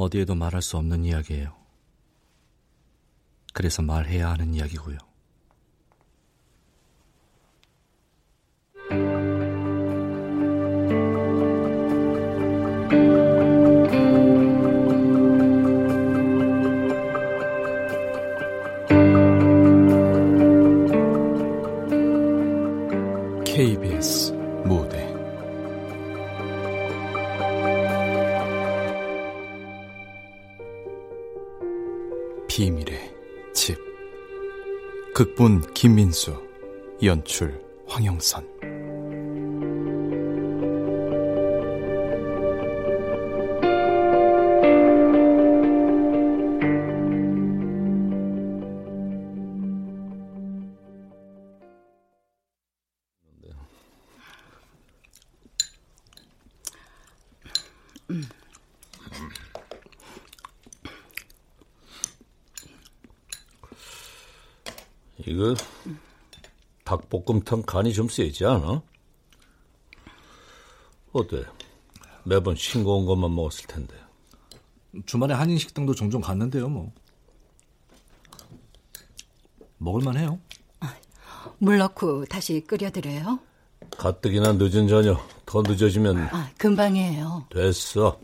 어디에도 말할 수 없는 이야기예요. 그래서 말해야 하는 이야기고요. 극본 김민수 연출 황영선 볶음탕 간이 좀 세지 않아? 어때? 매번 싱거운 것만 먹었을 텐데. 주말에 한인 식당도 종종 갔는데요, 뭐. 먹을만 해요. 물 넣고 다시 끓여드려요? 가뜩이나 늦은 저녁 더 늦어지면 아, 금방이에요. 됐어.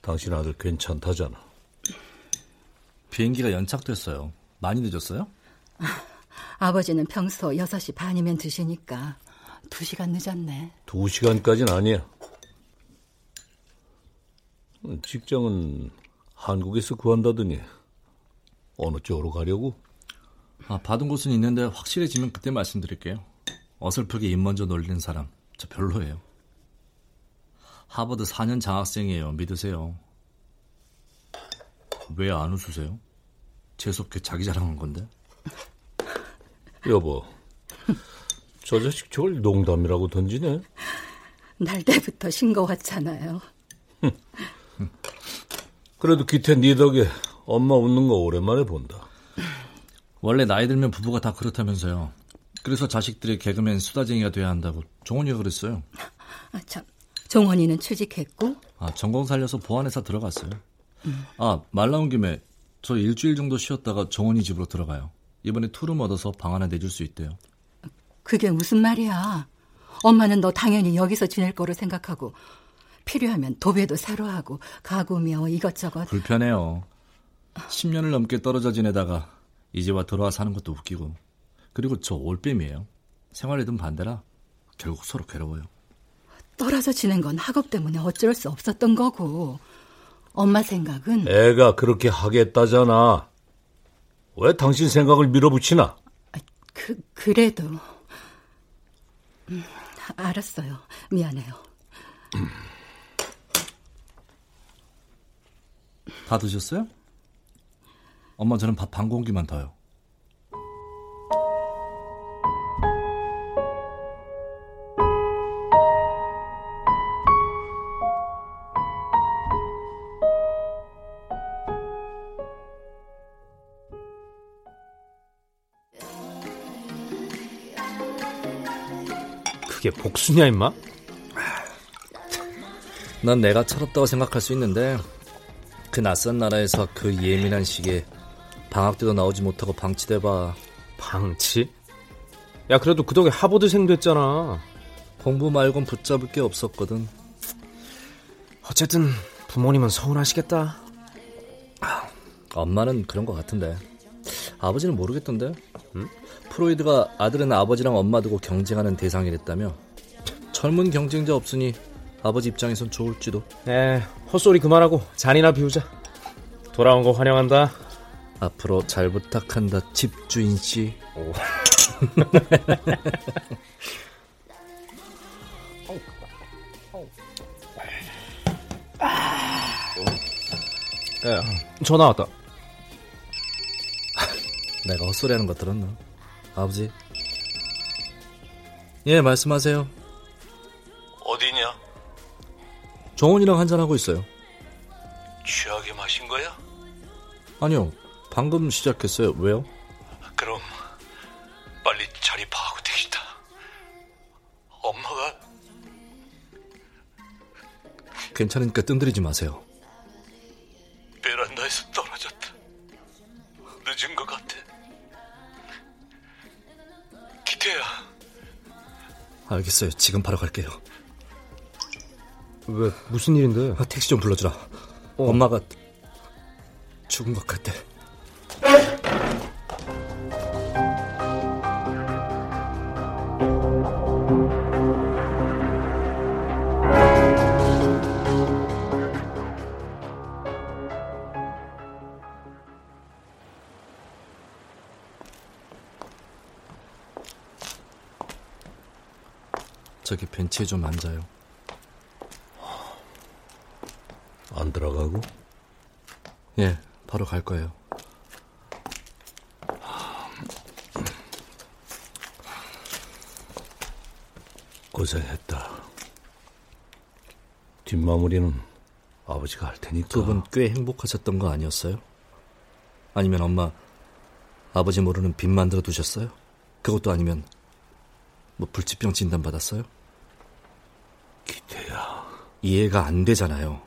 당신 아들 괜찮다잖아. 비행기가 연착됐어요. 많이 늦었어요? 아 버지는 평소 6시 반이면 드시니까 2시간 늦었네. 2시간까지는 아니야. 직장은 한국에서 구한다더니 어느 쪽으로 가려고? 아, 받은 곳은 있는데 확실해지면 그때 말씀드릴게요. 어설프게 입 먼저 놀리는 사람 저 별로예요. 하버드 4년 장학생이에요. 믿으세요. 왜 안 웃으세요? 재수없게 자기 자랑한 건데. 여보, 저 자식 저걸 농담이라고 던지네. 날 때부터 싱거웠잖아요. 그래도 기태 네 덕에 엄마 웃는 거 오랜만에 본다. 원래 나이 들면 부부가 다 그렇다면서요. 그래서 자식들이 개그맨 수다쟁이가 돼야 한다고 종원이가 그랬어요. 아, 참. 종원이는 취직했고? 아, 전공 살려서 보안회사 들어갔어요. 음. 아, 말 나온 김에 저 일주일 정도 쉬었다가 종원이 집으로 들어가요. 이번에 투룸 얻어서 방 하나 내줄 수 있대요. 그게 무슨 말이야. 엄마는 너 당연히 여기서 지낼 거로 생각하고 필요하면 도배도 새로 하고 가구며 이것저것. 불편해요. 10년을 넘게 떨어져 지내다가 이제 와 돌아와 사는 것도 웃기고. 그리고 저 올빼미예요. 생활리듬 반대라 결국 서로 괴로워요. 떨어져 지낸 건 학업 때문에 어쩔 수 없었던 거고. 엄마 생각은 애가 그렇게 하겠다잖아. 왜 당신 생각을 밀어붙이나? 그 그래도 음, 알았어요. 미안해요. 다 드셨어요? 엄마 저는 밥 반 공기만 더요. 그게 복수냐 임마? 난 내가 철없다고 생각할 수 있는데 그 낯선 나라에서 그 예민한 시기에 방학 때도 나오지 못하고 방치돼봐 방치? 야 그래도 그 덕에 하버드생 됐잖아 공부 말곤 붙잡을 게 없었거든 어쨌든 부모님은 서운하시겠다 엄마는 그런 것 같은데 아버지는 모르겠던데 응? 프로이드가 아들은 아버지랑 엄마 두고 경쟁하는 대상이랬다며 젊은 경쟁자 없으니 아버지 입장에선 좋을지도 에 헛소리 그만하고 잔이나 비우자 돌아온 거 환영한다 앞으로 잘 부탁한다 집주인씨 야, 전화 왔다 내가 헛소리하는 거 들었나? 아버지. 예, 말씀하세요. 어디냐? 정원이랑 한잔하고 있어요. 취하게 마신 거야? 아니요. 방금 시작했어요. 왜요? 그럼 빨리 자리 파하고 되겠다. 엄마가 괜찮으니까 뜸들이지 마세요. 알겠어요. 지금 바로 갈게요. 왜 무슨 일인데? 아, 택시 좀 불러주라. 어. 엄마가 죽은 것 같대. 좀 앉아요. 안 들어가고? 예, 바로 갈 거예요. 고생했다. 뒷마무리는 아버지가 할 테니까. 두 분 꽤 행복하셨던 거 아니었어요? 아니면 엄마 아버지 모르는 빚 만들어 두셨어요? 그것도 아니면 뭐 불치병 진단 받았어요? 이해가 안 되잖아요.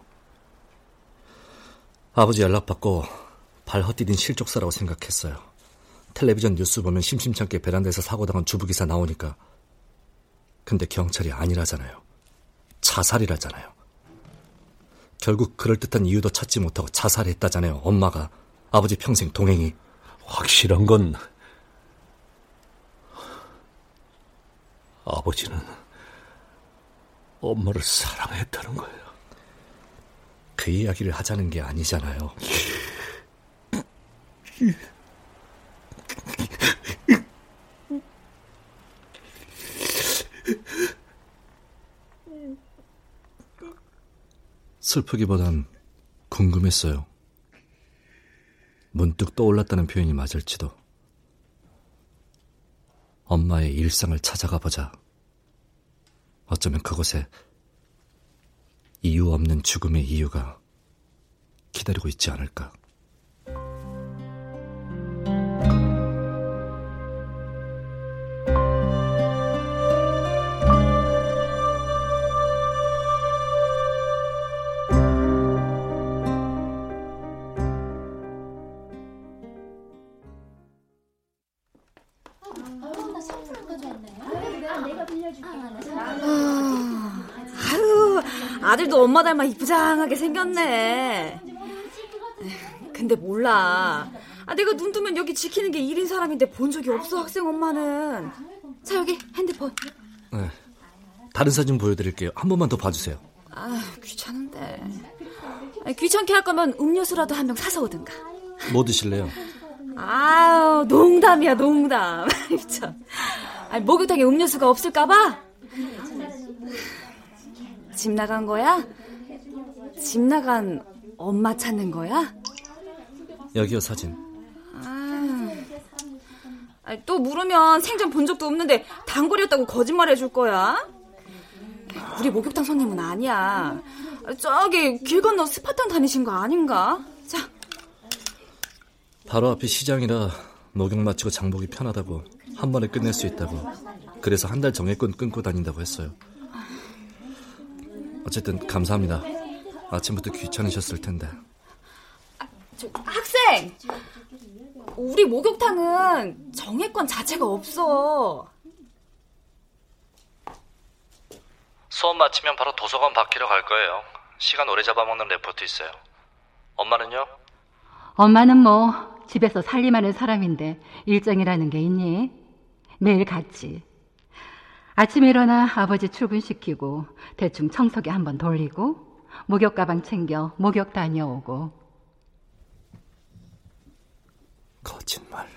아버지 연락받고 발 헛디딘 실족사라고 생각했어요. 텔레비전 뉴스 보면 심심찮게 베란다에서 사고당한 주부기사 나오니까. 근데 경찰이 아니라잖아요. 자살이라잖아요. 결국 그럴듯한 이유도 찾지 못하고 자살했다잖아요. 엄마가. 아버지 평생 동행이. 확실한 건 아버지는 엄마를 사랑했다는 거예요. 그 이야기를 하자는 게 아니잖아요. 슬프기보단 궁금했어요. 문득 떠올랐다는 표현이 맞을지도. 엄마의 일상을 찾아가 보자. 어쩌면 그곳에 이유 없는 죽음의 이유가 기다리고 있지 않을까. 엄마 닮아 이쁘장하게 생겼네. 근데 몰라. 아, 내가 눈 뜨면 여기 지키는 게 일인 사람인데 본 적이 없어, 학생 엄마는. 자, 여기 핸드폰. 네. 다른 사진 보여드릴게요. 한 번만 더 봐주세요. 아, 귀찮은데. 아니, 귀찮게 할 거면 음료수라도 한 병 사서 오든가. 뭐 드실래요? 아유, 농담이야, 농담. 참. 아니, 목욕탕에 음료수가 없을까봐? 집 나간 거야? 집 나간 엄마 찾는 거야? 여기요, 사진. 아, 또 물으면 생전 본 적도 없는데 단골이었다고 거짓말 해줄 거야? 우리 목욕탕 손님은 아니야. 저기 길 건너 스파탕 다니신 거 아닌가? 자. 바로 앞이 시장이라 목욕 마치고 장보기 편하다고 한 번에 끝낼 수 있다고 그래서 한 달 정액권 끊고 다닌다고 했어요. 어쨌든 감사합니다. 아침부터 귀찮으셨을 텐데. 아, 저, 학생! 우리 목욕탕은 정액권 자체가 없어. 수업 마치면 바로 도서관 바퀴로 갈 거예요. 시간 오래 잡아먹는 레포트 있어요. 엄마는요? 엄마는 뭐 집에서 살림하는 사람인데 일정이라는 게 있니? 매일 같지. 아침에 일어나 아버지 출근시키고 대충 청소기 한번 돌리고 목욕 가방 챙겨 목욕 다녀오고 거짓말.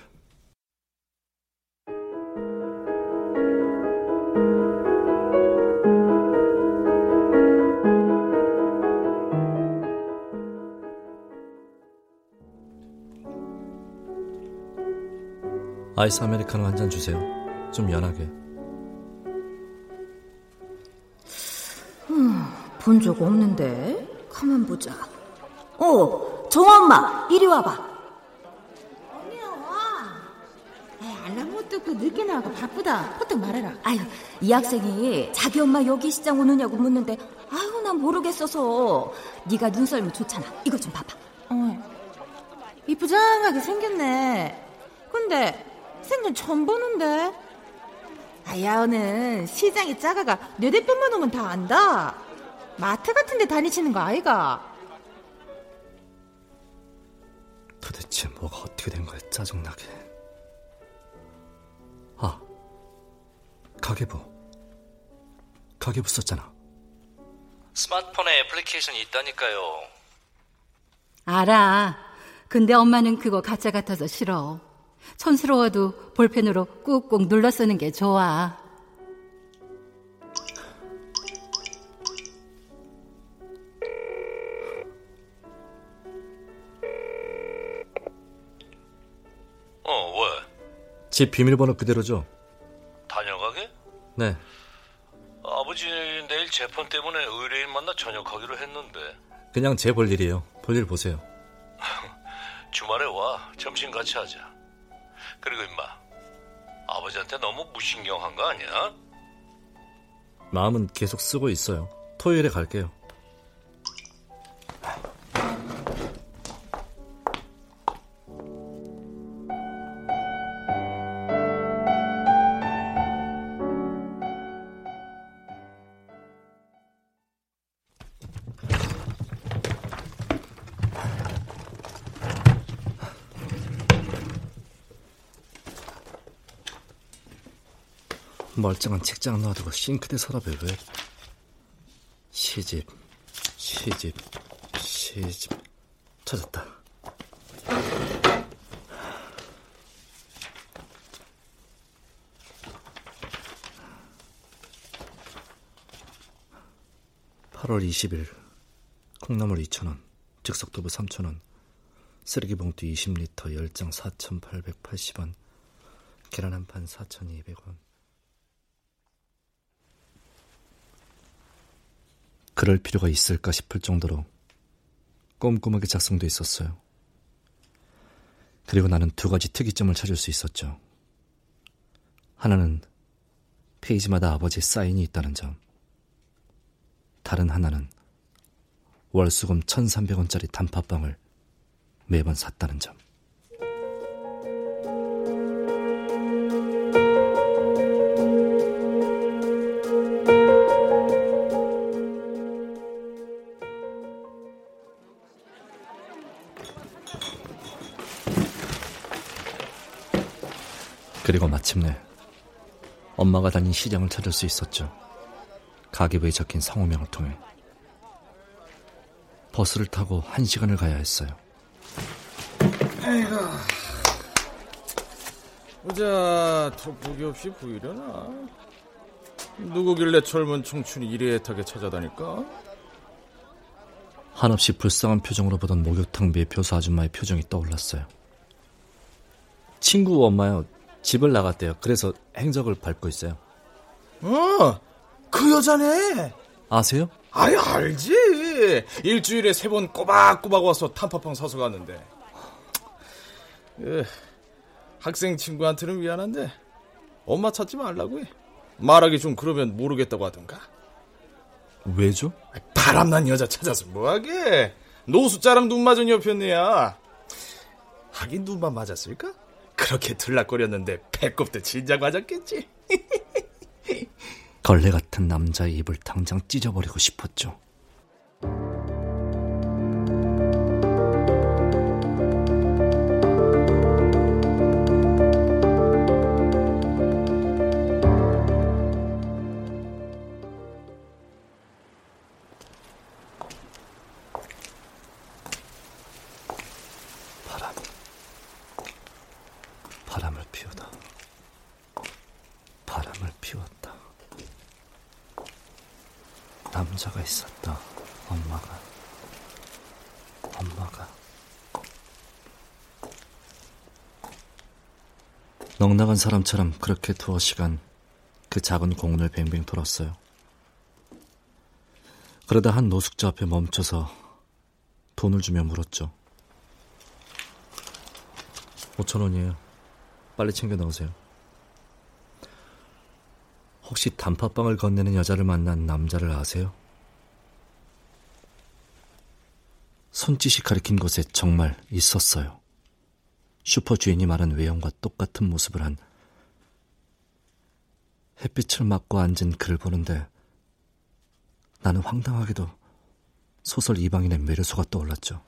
아이스 아메리카노 한 잔 주세요. 좀 연하게. 본 적 없는데 가만 보자. 어, 정엄마 이리 와봐. 알람 못 듣고 늦게 나와서 바쁘다. 호떡 말해라. 아유, 이 학생이 자기 엄마 여기 시장 오느냐고 묻는데 아유 난 모르겠어서 네가 눈썰미 좋잖아. 이거 좀 봐봐. 어, 이쁘장하게 생겼네. 근데 생전 처음 보는데. 아야는 시장이 작아가 내 대표만 오면 다 안다. 마트 같은 데 다니시는 거 아이가? 도대체 뭐가 어떻게 된 거야 짜증나게 아 가계부 가계부 썼잖아 스마트폰에 애플리케이션이 있다니까요 알아. 근데 엄마는 그거 가짜 같아서 싫어. 촌스러워도 볼펜으로 꾹꾹 눌러 쓰는 게 좋아. 집 비밀번호 그대로죠? 다녀가게? 네 아버지 내일 재판 때문에 의뢰인 만나 저녁하기로 했는데 그냥 제 볼 일이에요 볼 일 보세요 주말에 와 점심 같이 하자. 그리고 임마 아버지한테 너무 무신경한 거 아니야? 마음은 계속 쓰고 있어요 토요일에 갈게요 멀쩡한 책장 놔두고 싱크대 서랍에 왜? 시집 시집 시집. 찾았다. (8월 20일) 콩나물 2,000원 즉석두부 3,000원 쓰레기 봉투 20리터 10장 4,880원 계란 한 판 4,200원 그럴 필요가 있을까 싶을 정도로 꼼꼼하게 작성돼 있었어요. 그리고 나는 두 가지 특이점을 찾을 수 있었죠. 하나는 페이지마다 아버지의 사인이 있다는 점. 다른 하나는 월수금 1,300원짜리 단팥빵을 매번 샀다는 점. 마침내 엄마가 다닌 시장을 찾을 수 있었죠. 가계부에 적힌 상호명을 통해 버스를 타고 한 시간을 가야 했어요. 보자 돋보기 없이 보이려나 누구길래 젊은 청춘이 이래 애타게 찾아다닐까 한없이 불쌍한 표정으로 보던 목욕탕 매표소 아줌마의 표정이 떠올랐어요. 친구 엄마요. 집을 나갔대요. 그래서 행적을 밟고 있어요. 어 그 여자네 아세요? 아이 알지 일주일에 세 번 꼬박꼬박 와서 탄파빵 사서 갔는데 예, 학생 친구한테는 미안한데 엄마 찾지 말라고 해 말하기 좀 그러면 모르겠다고 하던가 왜죠? 바람난 여자 찾아서 뭐하게 노숙자랑 눈 맞은 여편네야 하긴 눈만 맞았을까? 그렇게 들락거렸는데 배꼽도 진작 맞았겠지 걸레 같은 남자의 입을 당장 찢어버리고 싶었죠. 넉나간 사람처럼 그렇게 두어 시간 그 작은 공원을 뱅뱅 돌았어요. 그러다 한 노숙자 앞에 멈춰서 돈을 주며 물었죠. 5천 원이에요. 빨리 챙겨 넣으세요. 혹시 단팥빵을 건네는 여자를 만난 남자를 아세요? 손짓이 가리킨 곳에 정말 있었어요. 슈퍼 주인이 말한 외형과 똑같은 모습을 한 햇빛을 맞고 앉은 그를 보는데 나는 황당하게도 소설 이방인의 메르소가 떠올랐죠.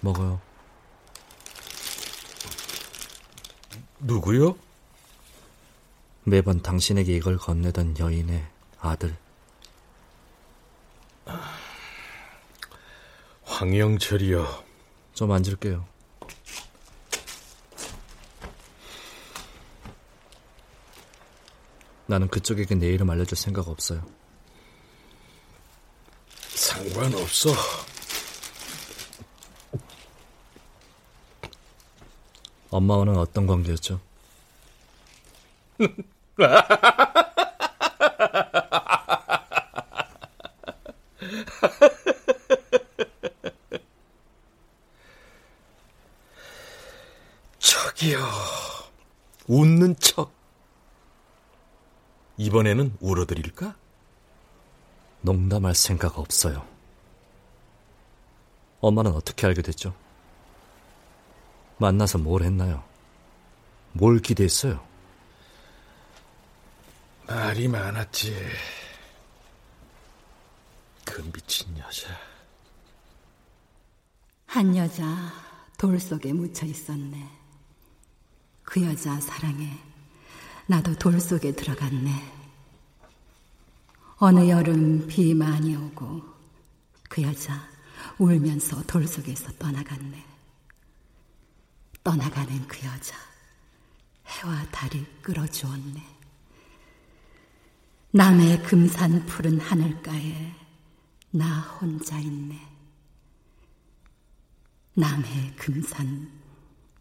먹어요. 누구요? 매번 당신에게 이걸 건네던 여인의 아들. 황영철이요. 좀 앉을게요. 나는 그쪽에게 내 이름 알려줄 생각 없어요. 상관없어. 엄마와는 어떤 관계였죠? 저기요. 웃는 척. 이번에는 울어드릴까? 농담할 생각 없어요. 엄마는 어떻게 알게 됐죠? 만나서 뭘 했나요? 뭘 기대했어요? 말이 많았지. 그 미친 여자. 한 여자 돌 속에 묻혀 있었네. 그 여자 사랑해. 나도 돌 속에 들어갔네. 어느 여름 비 많이 오고 그 여자 울면서 돌 속에서 떠나갔네. 떠나가는 그 여자 해와 달이 끌어주었네. 남의 금산 푸른 하늘가에 나 혼자 있네. 남해 금산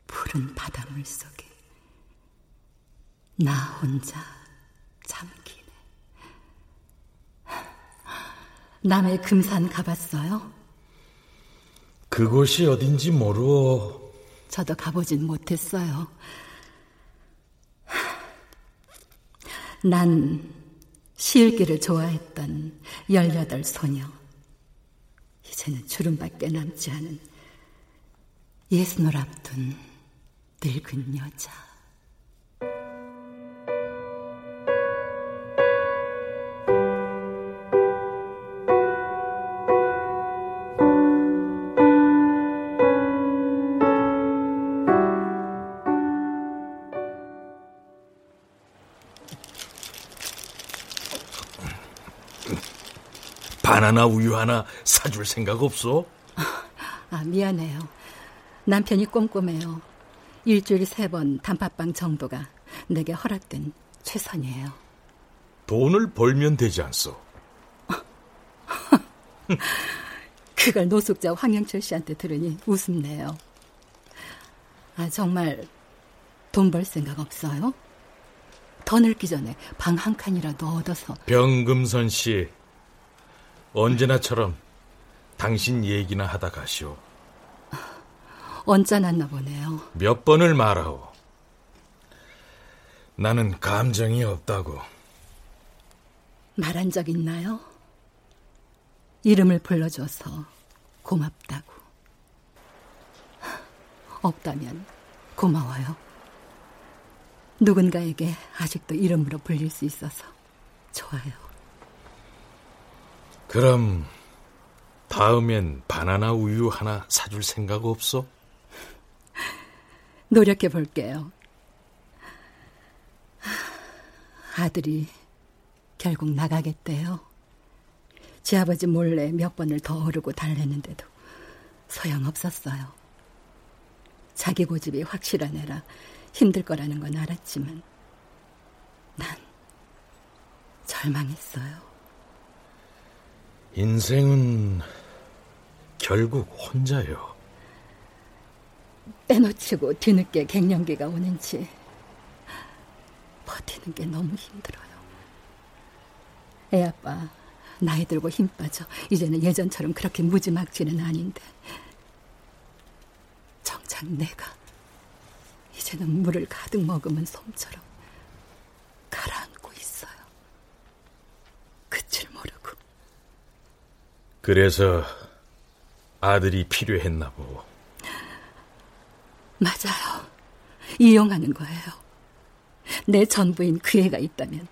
푸른 바닷물 속에 나 혼자 잠기네. 남해 금산 가봤어요? 그곳이 어딘지 모르어. 저도 가보진 못했어요. 난 시읽기를 좋아했던 18 소녀. 이제는 주름밖에 남지 않은 예순을 앞둔 늙은 여자. 바나나 우유 하나 사줄 생각 없어? 아, 미안해요. 남편이 꼼꼼해요. 일주일에 세 번 단팥빵 정도가 내게 허락된 최선이에요. 돈을 벌면 되지 않소? 그걸 노숙자 황영철 씨한테 들으니 웃음네요. 아, 정말 돈 벌 생각 없어요? 더 늙기 전에 방 한 칸이라도 얻어서. 병금선 씨, 언제나처럼 당신 얘기나 하다 가시오. 언짢았나 보네요. 몇 번을 말하오. 나는 감정이 없다고. 말한 적 있나요? 이름을 불러줘서 고맙다고. 없다면 고마워요. 누군가에게 아직도 이름으로 불릴 수 있어서 좋아요. 그럼 다음엔 바나나 우유 하나 사줄 생각 없어? 노력해 볼게요. 아들이 결국 나가겠대요. 제 아버지 몰래 몇 번을 더 오르고 달랬는데도 소용없었어요. 자기 고집이 확실한 애라 힘들 거라는 건 알았지만 난 절망했어요. 인생은 결국 혼자요. 빼놓치고 뒤늦게 갱년기가 오는지 버티는 게 너무 힘들어요. 애 아빠 나이 들고 힘 빠져 이제는 예전처럼 그렇게 무지막지는 아닌데 정작 내가 이제는 물을 가득 머금은 솜처럼 가라앉고 있어요. 그래서 아들이 필요했나 보고. 맞아요. 이용하는 거예요. 내 전부인 그 애가 있다면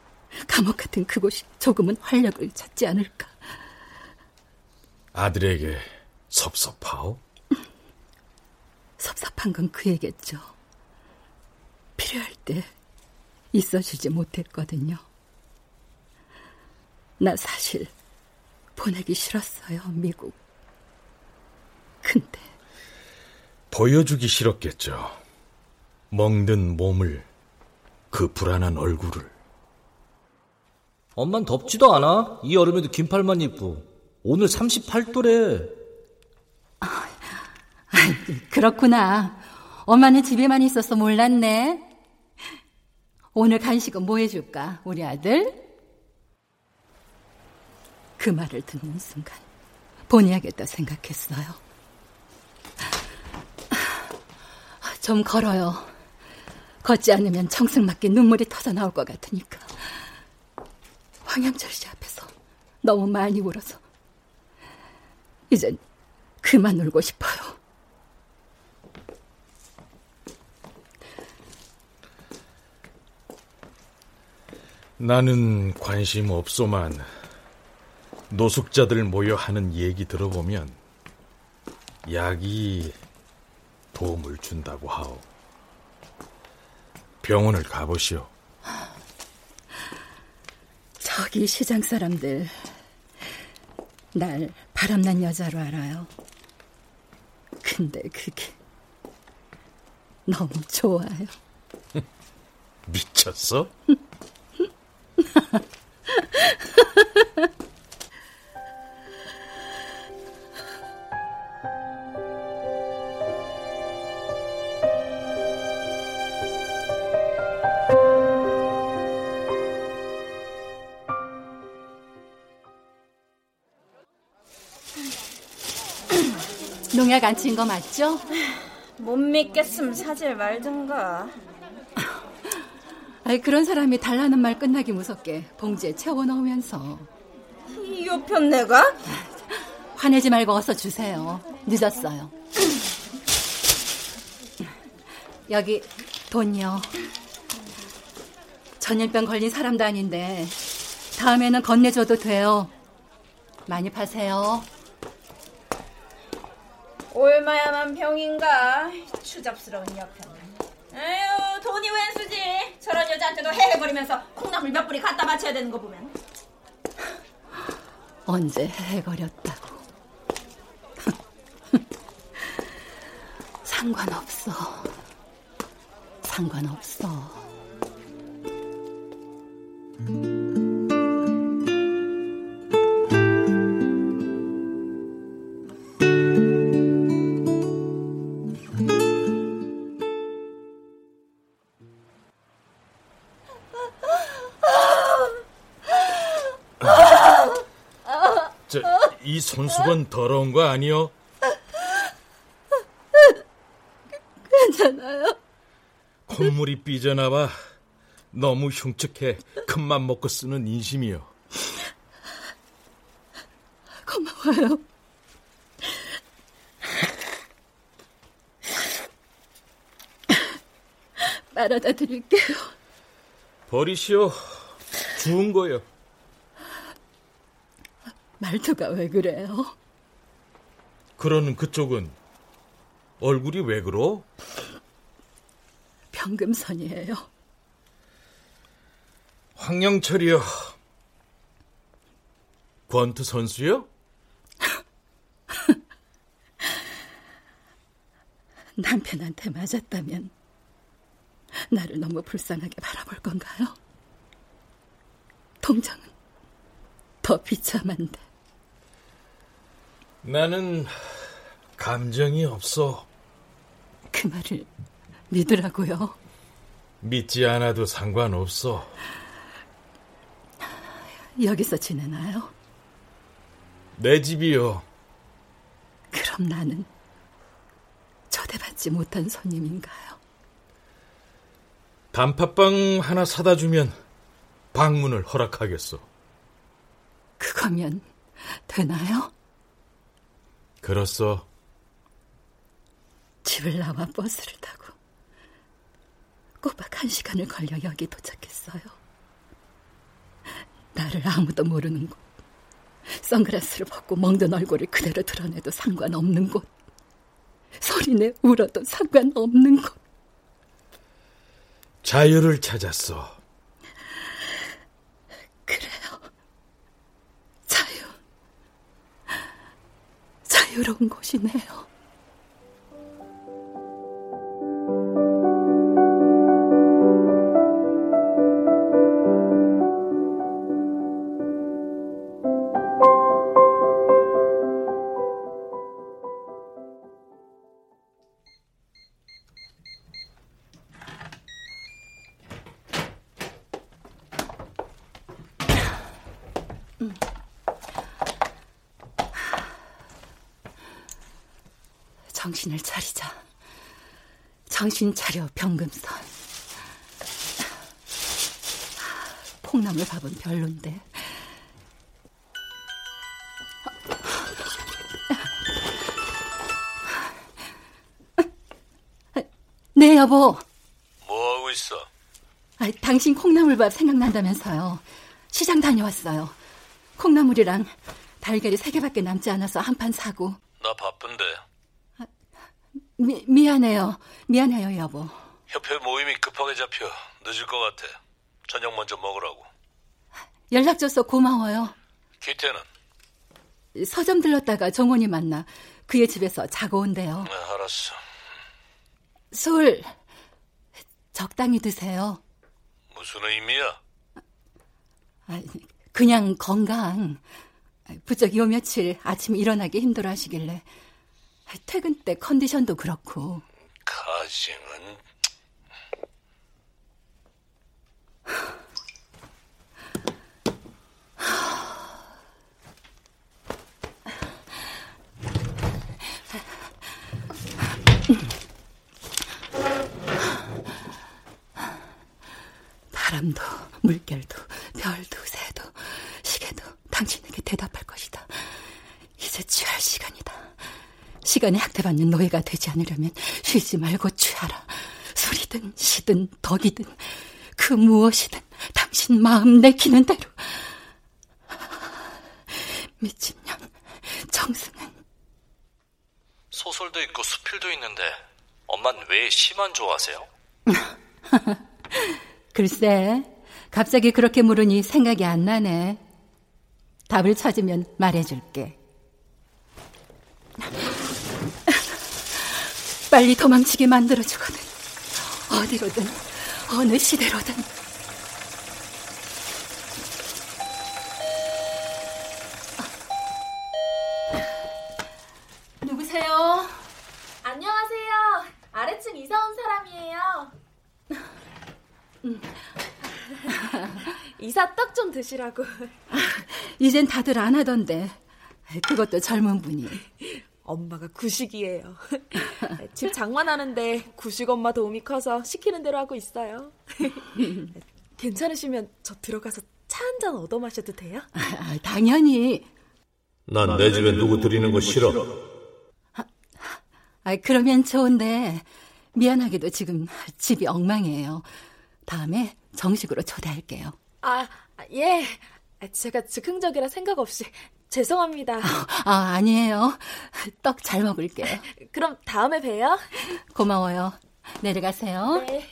감옥 같은 그곳이 조금은 활력을 찾지 않을까. 아들에게 섭섭하오? 섭섭한 건 그애겠죠. 필요할 때 있어주지 못했거든요. 나 사실 보내기 싫었어요, 미국. 근데 보여주기 싫었겠죠. 멍든 몸을, 그 불안한 얼굴을. 엄만 덥지도 않아. 이 여름에도 긴팔만 입고. 오늘 38도래. 아, 그렇구나. 엄마는 집에만 있어서 몰랐네. 오늘 간식은 뭐 해줄까, 우리 아들? 그 말을 듣는 순간 보내야겠다 생각했어요. 좀 걸어요. 걷지 않으면 청승맞게 눈물이 터져 나올 것 같으니까. 황양철 씨 앞에서 너무 많이 울어서 이젠 그만 울고 싶어요. 나는 관심 없소만 노숙자들 모여 하는 얘기 들어보면 약이 도움을 준다고 하오. 병원을 가보시오. 저기 시장 사람들 날 바람난 여자로 알아요. 근데 그게 너무 좋아요. 미쳤어? 안친거 맞죠? 못 믿겠음 사질 말든가. 아이 그런 사람이 달라는 말 끝나기 무섭게 봉지에 채워 넣으면서 이 요편 내가? 화내지 말고 어서 주세요. 늦었어요. 여기 돈이요. 전염병 걸린 사람도 아닌데 다음에는 건네줘도 돼요. 많이 파세요. 얼마야만 병인가? 추잡스러운 여편은. 에휴, 돈이 웬수지? 저런 여자한테도 헤헤거리면서 콩나물 몇 뿌리 갖다 바쳐야 되는 거 보면. 언제 헤헤거렸다고. 상관없어. 상관없어. 손수건 더러운 거 아니요? 괜찮아요. 콧물이 삐져나와 너무 흉측해 큰맘 먹고 쓰는 인심이요. 고마워요. 말하다 드릴게요. 버리시오. 주운 거요. 말투가 왜 그래요? 그러는 그쪽은 얼굴이 왜 그러? 병금선이에요. 황영철이요. 권투 선수요? 남편한테 맞았다면 나를 너무 불쌍하게 바라볼 건가요? 동정은 더 비참한데. 나는 감정이 없어. 그 말을 믿으라고요. 믿지 않아도 상관없어. 여기서 지내나요? 내 집이요. 그럼 나는 초대받지 못한 손님인가요? 단팥빵 하나 사다 주면 방문을 허락하겠소. 그거면 되나요? 그렇소. 집을 나와 버스를 타고 꼬박 한 시간을 걸려 여기 도착했어요. 나를 아무도 모르는 곳. 선글라스를 벗고 멍든 얼굴을 그대로 드러내도 상관없는 곳. 소리내 울어도 상관없는 곳. 자유를 찾았어. 그래요. 자유. 자유로운 곳이네요. 정신 차려, 병금선. 콩나물 밥은 별론데. 네, 여보. 뭐 하고 있어? 아, 당신 콩나물밥 생각난다면서요. 시장 다녀왔어요. 콩나물이랑 달걀이 세 개밖에 남지 않아서 한 판 사고. 나 바쁜데. 미, 미안해요. 미안해요, 여보. 협회 모임이 급하게 잡혀 늦을 것 같아. 저녁 먼저 먹으라고. 연락 줘서 고마워요. 기태는? 서점 들렀다가 정원이 만나 그의 집에서 자고 온대요. 네, 알았어. 술 적당히 드세요. 무슨 의미야? 아, 그냥 건강. 부쩍 요 며칠 아침 일어나기 힘들어 하시길래 퇴근 때 컨디션도 그렇고. 가증은 바람도 물결도 별도 새도 시계도 당신에게 대답할 것이다. 이제 취할 시간이다. 시간에 학대받는 노예가 되지 않으려면 쉬지 말고 취하라. 술이든 시든 덕이든 그 무엇이든 당신 마음 내키는 대로. 미친년 정승은 소설도 있고 수필도 있는데 엄만 왜 시만 좋아하세요? 글쎄 갑자기 그렇게 물으니 생각이 안 나네. 답을 찾으면 말해줄게. 빨리 도망치게 만들어주거든. 어디로든, 어느 시대로든. 누구세요? 안녕하세요. 아래층 이사 온 사람이에요. 이사 떡 좀 드시라고. 이젠 다들 안 하던데. 그것도 젊은 분이. 엄마가 구식이에요. 집 장만하는데 구식 엄마 도움이 커서 시키는 대로 하고 있어요. 괜찮으시면 저 들어가서 차 한 잔 얻어 마셔도 돼요? 아, 당연히. 난 내 집에 누구 들이는 거 싫어. 아, 그러면 좋은데 미안하게도 지금 집이 엉망이에요. 다음에 정식으로 초대할게요. 아, 예. 제가 즉흥적이라 생각 없이 죄송합니다. 아, 아니에요. 떡 잘 먹을게요. 그럼 다음에 봬요. 고마워요. 내려가세요. 네.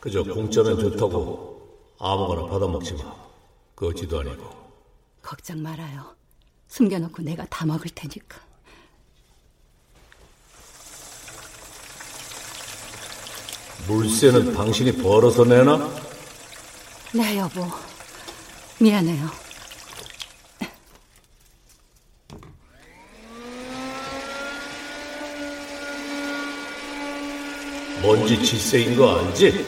그저 공짜면 좋다고 아무거나 받아먹지 마. 거지도 아니고. 걱정 말아요. 숨겨놓고 내가 다 먹을 테니까. 물세는 당신이 벌어서 내나? 네, 여보. 미안해요. 먼지 질색인 거 알지?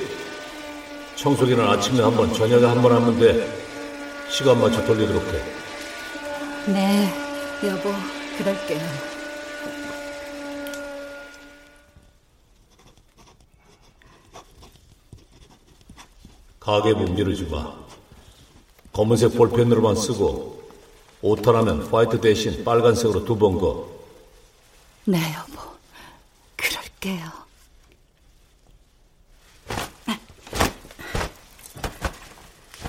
청소기는 아침에 한 번, 저녁에 한 번 하면 돼. 시간 맞춰 돌리도록 해. 네, 여보. 그럴게요. 가게 문지르지 마. 검은색 볼펜으로만 쓰고 오타나면 화이트 대신 빨간색으로 두 번 거. 네, 여보. 그럴게요.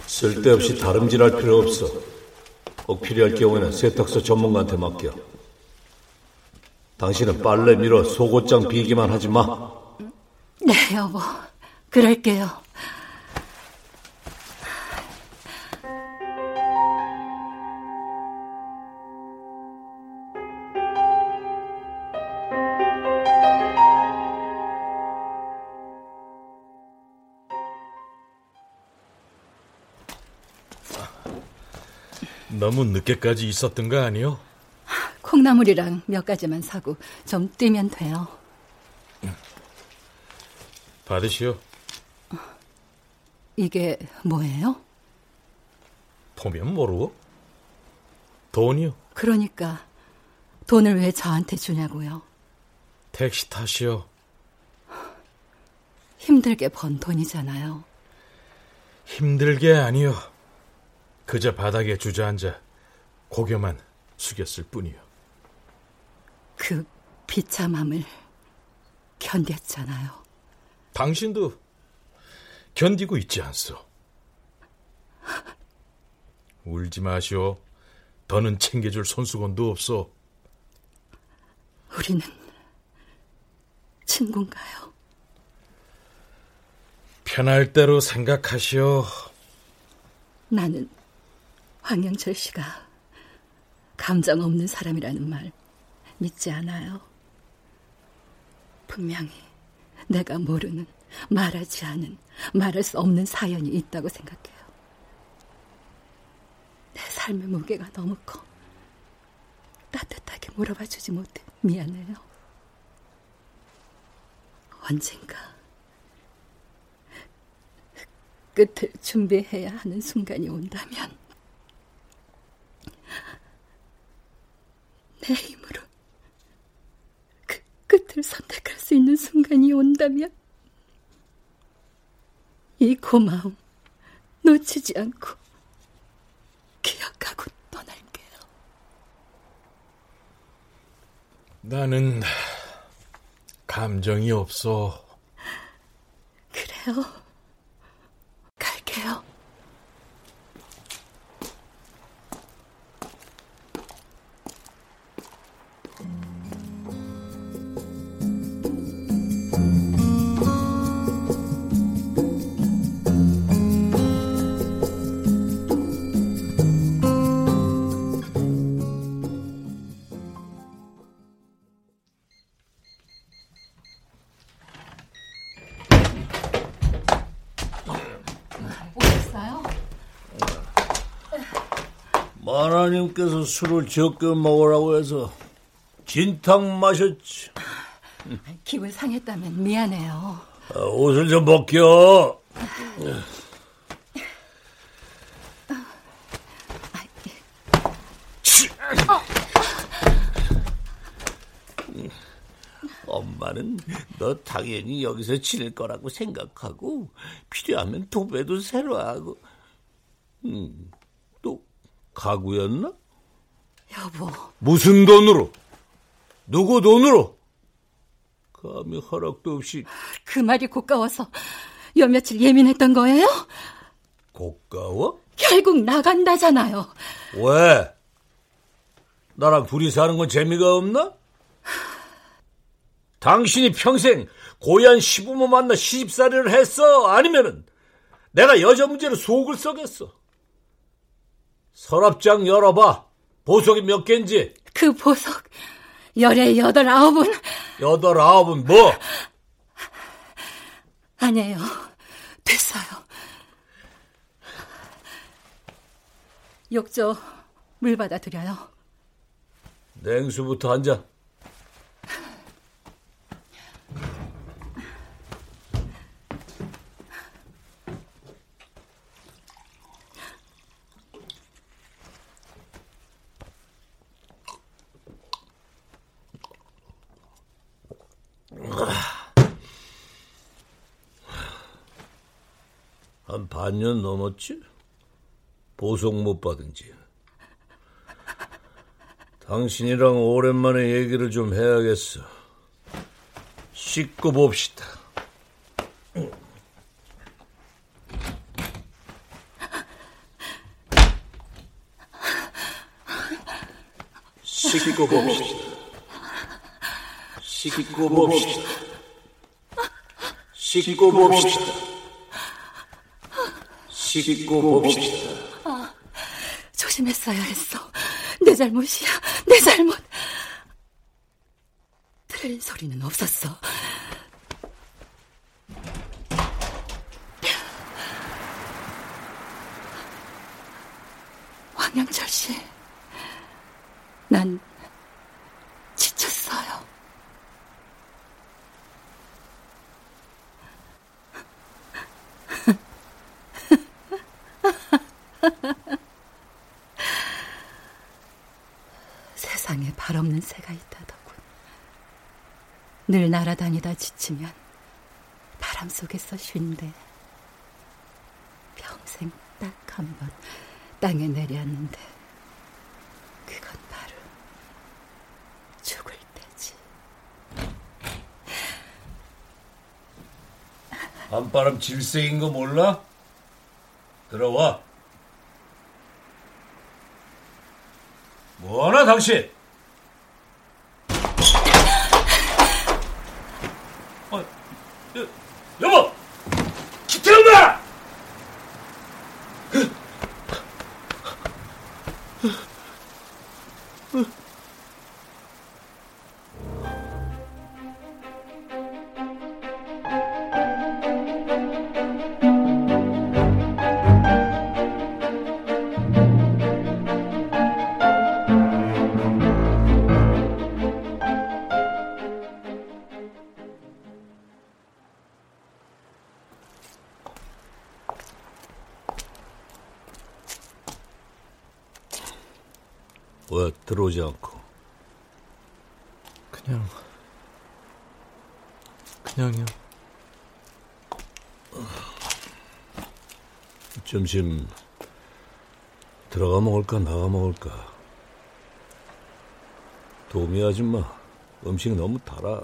쓸데없이 다름질할 필요 없어. 꼭 필요할 경우에는 세탁소 전문가한테 맡겨. 당신은 빨래 밀어 속옷장 비기만 하지 마. 네, 여보. 그럴게요. 너무 늦게까지 있었던 거 아니요? 콩나물이랑 몇 가지만 사고 좀 뛰면 돼요. 받으시오. 이게 뭐예요? 보면 모르고? 돈이요. 그러니까 돈을 왜 저한테 주냐고요? 택시 타시오. 힘들게 번 돈이잖아요. 힘들게 아니요. 그저 바닥에 주저앉아 고개만 숙였을 뿐이요. 그 비참함을 견뎠잖아요. 당신도 견디고 있지 않소. 울지 마시오. 더는 챙겨줄 손수건도 없어. 우리는 친구인가요? 편할 대로 생각하시오. 나는 황영철 씨가 감정 없는 사람이라는 말 믿지 않아요. 분명히 내가 모르는 말하지 않은 말할 수 없는 사연이 있다고 생각해요. 내 삶의 무게가 너무 커. 따뜻하게 물어봐 주지 못해 미안해요. 언젠가 끝을 준비해야 하는 순간이 온다면 내 힘으로 그 끝을 선택할 수 있는 순간이 온다면 이 고마움 놓치지 않고 기억하고 떠날게요. 나는 감정이 없어. 그래요. 마나님께서 술을 적게 먹으라고 해서 진탕 마셨지. 기분 상했다면 미안해요. 아, 옷을 좀 벗겨. 엄마는 너 당연히 여기서 지낼 거라고 생각하고 필요하면 도배도 새로 하고 음, 또 가구였나? 여보, 무슨 돈으로? 누구 돈으로? 감히 허락도 없이 그 말이 고가워서 몇 며칠 예민했던 거예요? 고가워? 결국 나간다잖아요. 왜? 나랑 둘이 사는 건 재미가 없나? 당신이 평생 고얀 시부모 만나 시집살이를 했어? 아니면은 내가 여자 문제로 속을 썩였어? 서랍장 열어봐. 보석이 몇 개인지. 그 보석 열에 여덟 아홉은 여덟 아홉은 뭐? 아니에요. 됐어요. 욕조 물 받아 드려요. 냉수부터 한 잔. 반년 넘었지? 보석 못 받은 지. 당신이랑 오랜만에 얘기를 좀 해야겠어. 씻고 봅시다. 씻고 봅시다. 씻고 봅시다. 씻고 봅시다. 씻고 봅시다. 아, 조심했어야 했어. 내 잘못이야. 내 잘못. 트레인 소리는 없었어. 황영철 씨, 난 지쳤어요. 세상에 발 없는 새가 있다더군. 늘 날아다니다 지치면 바람 속에서 쉰대. 평생 딱 한 번 땅에 내려앉는데 그건 바로 죽을 때지. 한바람 질색인 거 몰라? 들어와. 뭐하나 당신? 들어오지 않고? 그냥 그냥요. 점심 들어가 먹을까 나가 먹을까? 도미 아줌마 음식 너무 달아.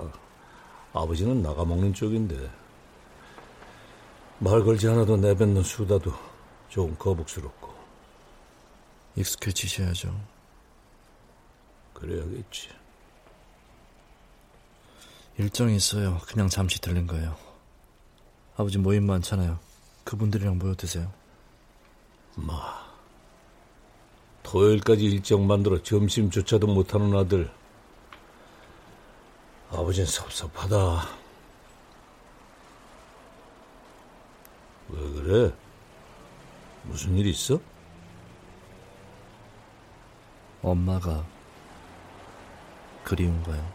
아버지는 나가 먹는 쪽인데 말 걸지 않아도 내뱉는 수다도 좀 거북스럽고 익숙해지셔야죠. 그래야겠지. 일정이 있어요. 그냥 잠시 들린 거예요. 아버지 모임 많잖아요. 그분들이랑 모여 드세요. 마. 토요일까지 일정 만들어 점심조차도 못하는 아들. 아버진 섭섭하다. 왜 그래? 무슨 일 있어? 엄마가 그리운가요?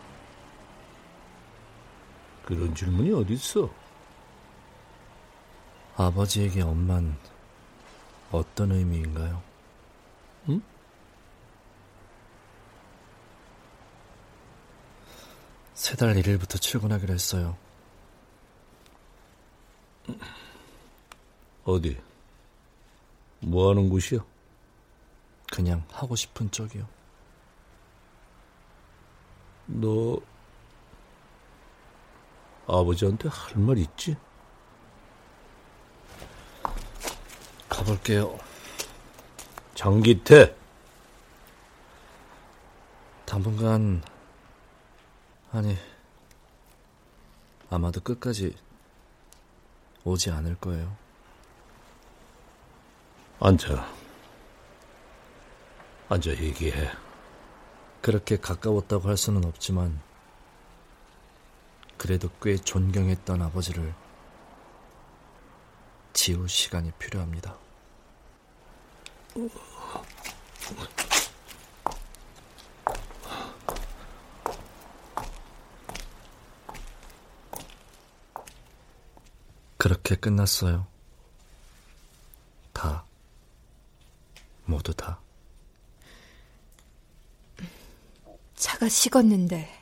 그런 질문이 어딨어? 아버지에게 엄만 어떤 의미인가요? 응? 세달 1일부터 출근하기로 했어요. 어디? 뭐 하는 곳이야? 그냥 하고 싶은 쪽이요. 너 아버지한테 할 말 있지? 가볼게요. 장기태. 당분간 아니 아마도 끝까지 오지 않을 거예요. 앉아. 앉아 얘기해. 그렇게 가까웠다고 할 수는 없지만 그래도 꽤 존경했던 아버지를 지울 시간이 필요합니다. 그렇게 끝났어요. 다. 모두 다. 차가 식었는데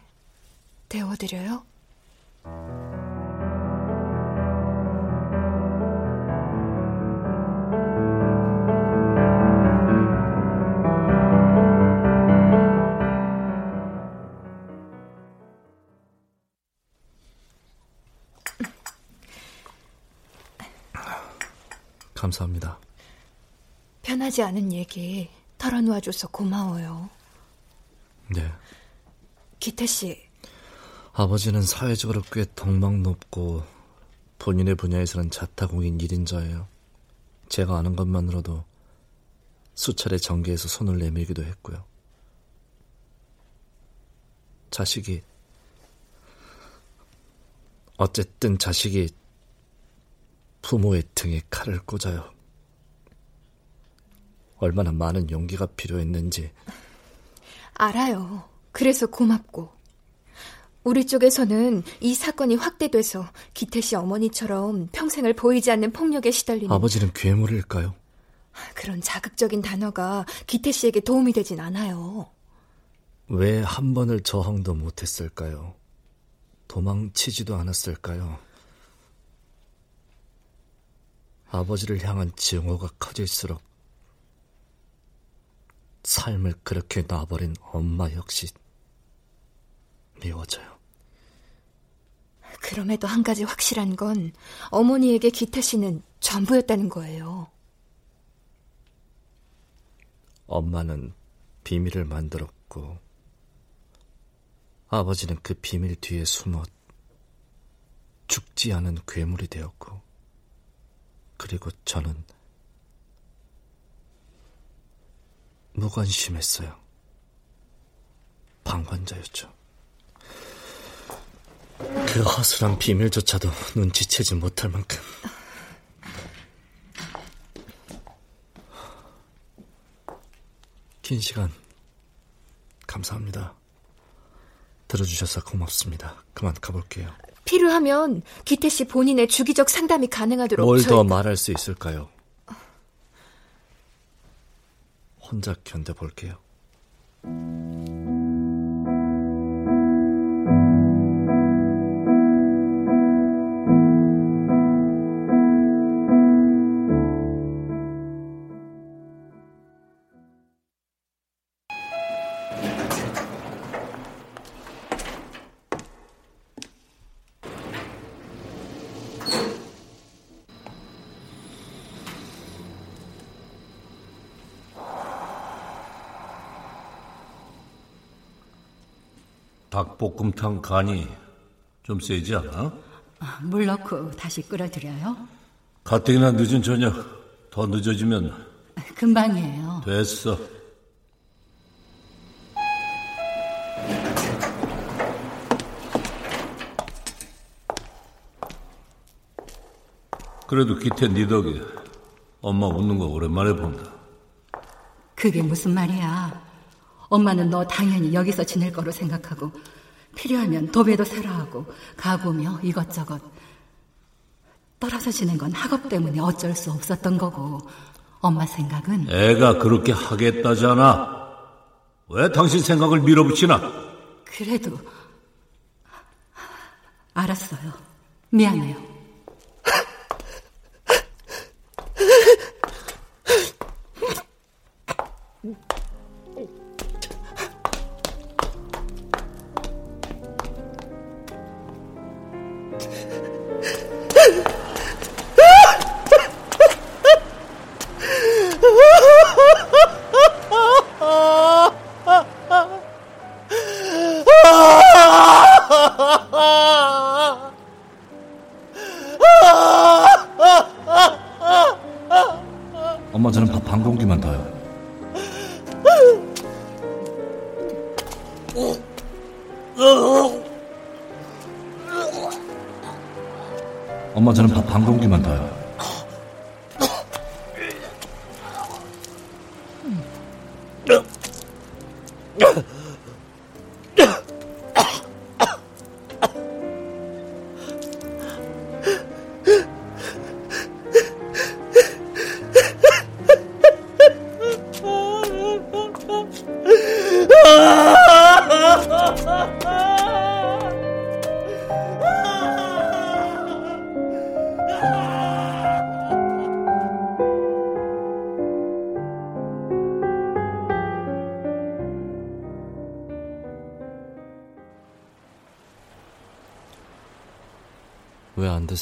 데워드려요? 감사합니다. 편하지 않은 얘기 털어놓아줘서 고마워요. 네. 기태 씨. 아버지는 사회적으로 꽤 덕망 높고 본인의 분야에서는 자타공인 1인자예요. 제가 아는 것만으로도 수차례 전개에서 손을 내밀기도 했고요. 자식이 어쨌든 자식이 부모의 등에 칼을 꽂아요. 얼마나 많은 용기가 필요했는지. 알아요. 그래서 고맙고. 우리 쪽에서는 이 사건이 확대돼서 기태 씨 어머니처럼 평생을 보이지 않는 폭력에 시달리는 아버지는 괴물일까요? 그런 자극적인 단어가 기태 씨에게 도움이 되진 않아요. 왜 한 번을 저항도 못했을까요? 도망치지도 않았을까요? 아버지를 향한 증오가 커질수록 삶을 그렇게 놔버린 엄마 역시 미워져요. 그럼에도 한 가지 확실한 건 어머니에게 기태 씨는 전부였다는 거예요. 엄마는 비밀을 만들었고 아버지는 그 비밀 뒤에 숨어 죽지 않은 괴물이 되었고 그리고 저는 무관심했어요. 방관자였죠. 그 허술한 비밀조차도 눈치채지 못할 만큼 긴 시간 감사합니다. 들어주셔서 고맙습니다. 그만 가볼게요. 필요하면 기태 씨 본인의 주기적 상담이 가능하도록 뭘 더. 말할 수 있을까요? 혼자 견뎌볼게요. 닭볶음탕 간이 좀 세지 않아? 아, 물 넣고 다시 끓여드려요? 가뜩이나 늦은 저녁 더 늦어지면 금방이에요. 됐어. 그래도 기태 니 덕에 엄마 웃는 거 오랜만에 본다. 그게 무슨 말이야. 엄마는 너 당연히 여기서 지낼 거로 생각하고 필요하면 도배도 새로 하고 가구며 이것저것 떨어져 지낸 건 학업 때문에 어쩔 수 없었던 거고 엄마 생각은 애가 그렇게 하겠다잖아. 왜 당신 생각을 밀어붙이나? 그래도 알았어요. 미안해요.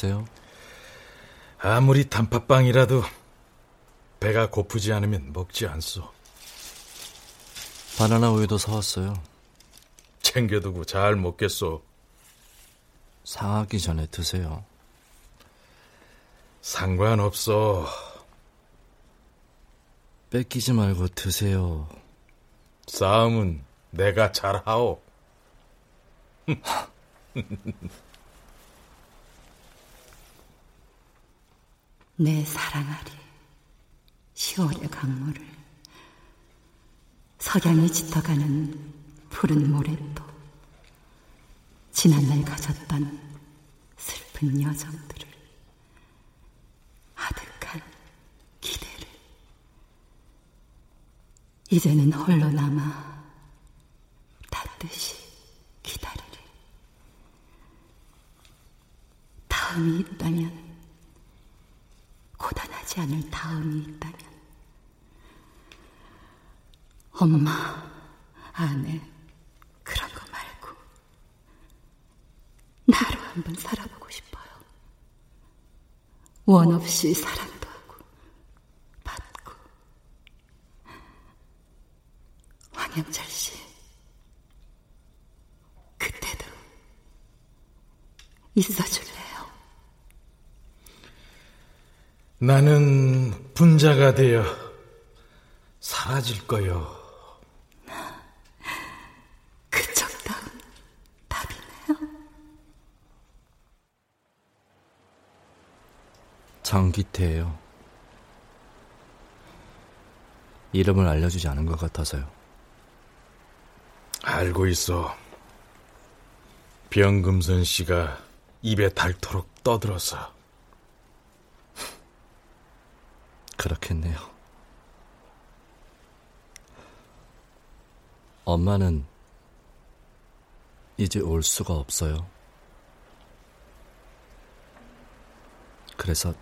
드세요? 아무리 단팥빵이라도 배가 고프지 않으면 먹지 않소. 바나나 우유도 사왔어요. 챙겨두고 잘 먹겠소. 상하기 전에 드세요. 상관없어. 뺏기지 말고 드세요. 싸움은 내가 잘하오. 내 사랑아리. 10월의 강물을. 석양이 짙어가는 푸른 모래도. 지난날 가졌던 슬픈 여정들을. 아득한 기대를. 이제는 홀로 남아 닫듯이 기다리리. 다음이 있다면 고단하지 않을 다음이 있다면. 엄마, 아내 그런 거 말고 나로 한번 살아보고 싶어요. 원 없이 사랑도 하고 받고. 황영철 씨 그때도 있어줄래요? 나는 분자가 되어 사라질 거요. 그 정답은 답이네요. 장기태예요. 이름을 알려주지 않은 것 같아서요. 알고 있어. 병금선 씨가 입에 닳도록 떠들어서. 그렇겠네요. 엄마는 이제 올 수가 없어요. 그래서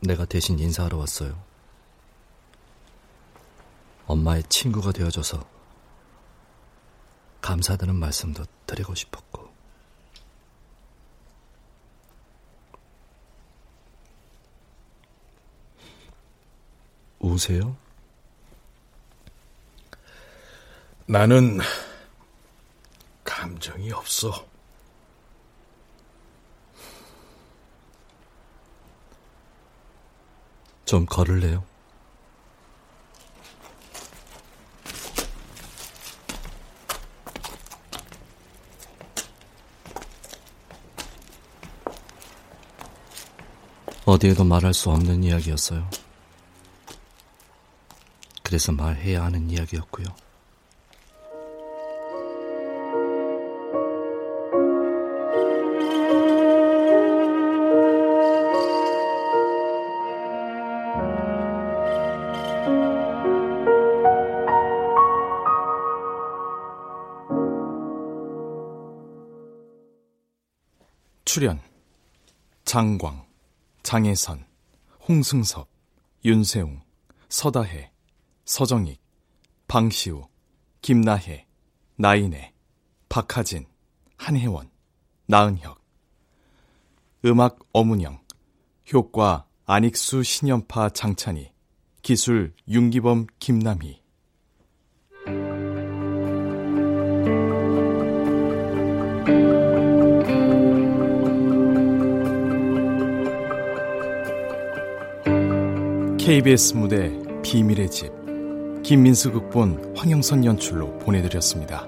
내가 대신 인사하러 왔어요. 엄마의 친구가 되어줘서 감사하다는 말씀도 드리고 싶었고. 우세요? 나는 감정이 없어. 좀 걸을래요? 어디에도 말할 수 없는 이야기였어요. 그래서 말해야 하는 이야기였고요. 출연 장광, 장혜선, 홍승섭, 윤세웅, 서다혜, 서정익, 방시우, 김나혜, 나인애, 박하진, 한혜원, 나은혁. 음악 어문영 효과 안익수 신연파 장찬희 기술 윤기범 김남희. KBS 무대 비밀의 집 김민수 극본 황영선 연출로 보내드렸습니다.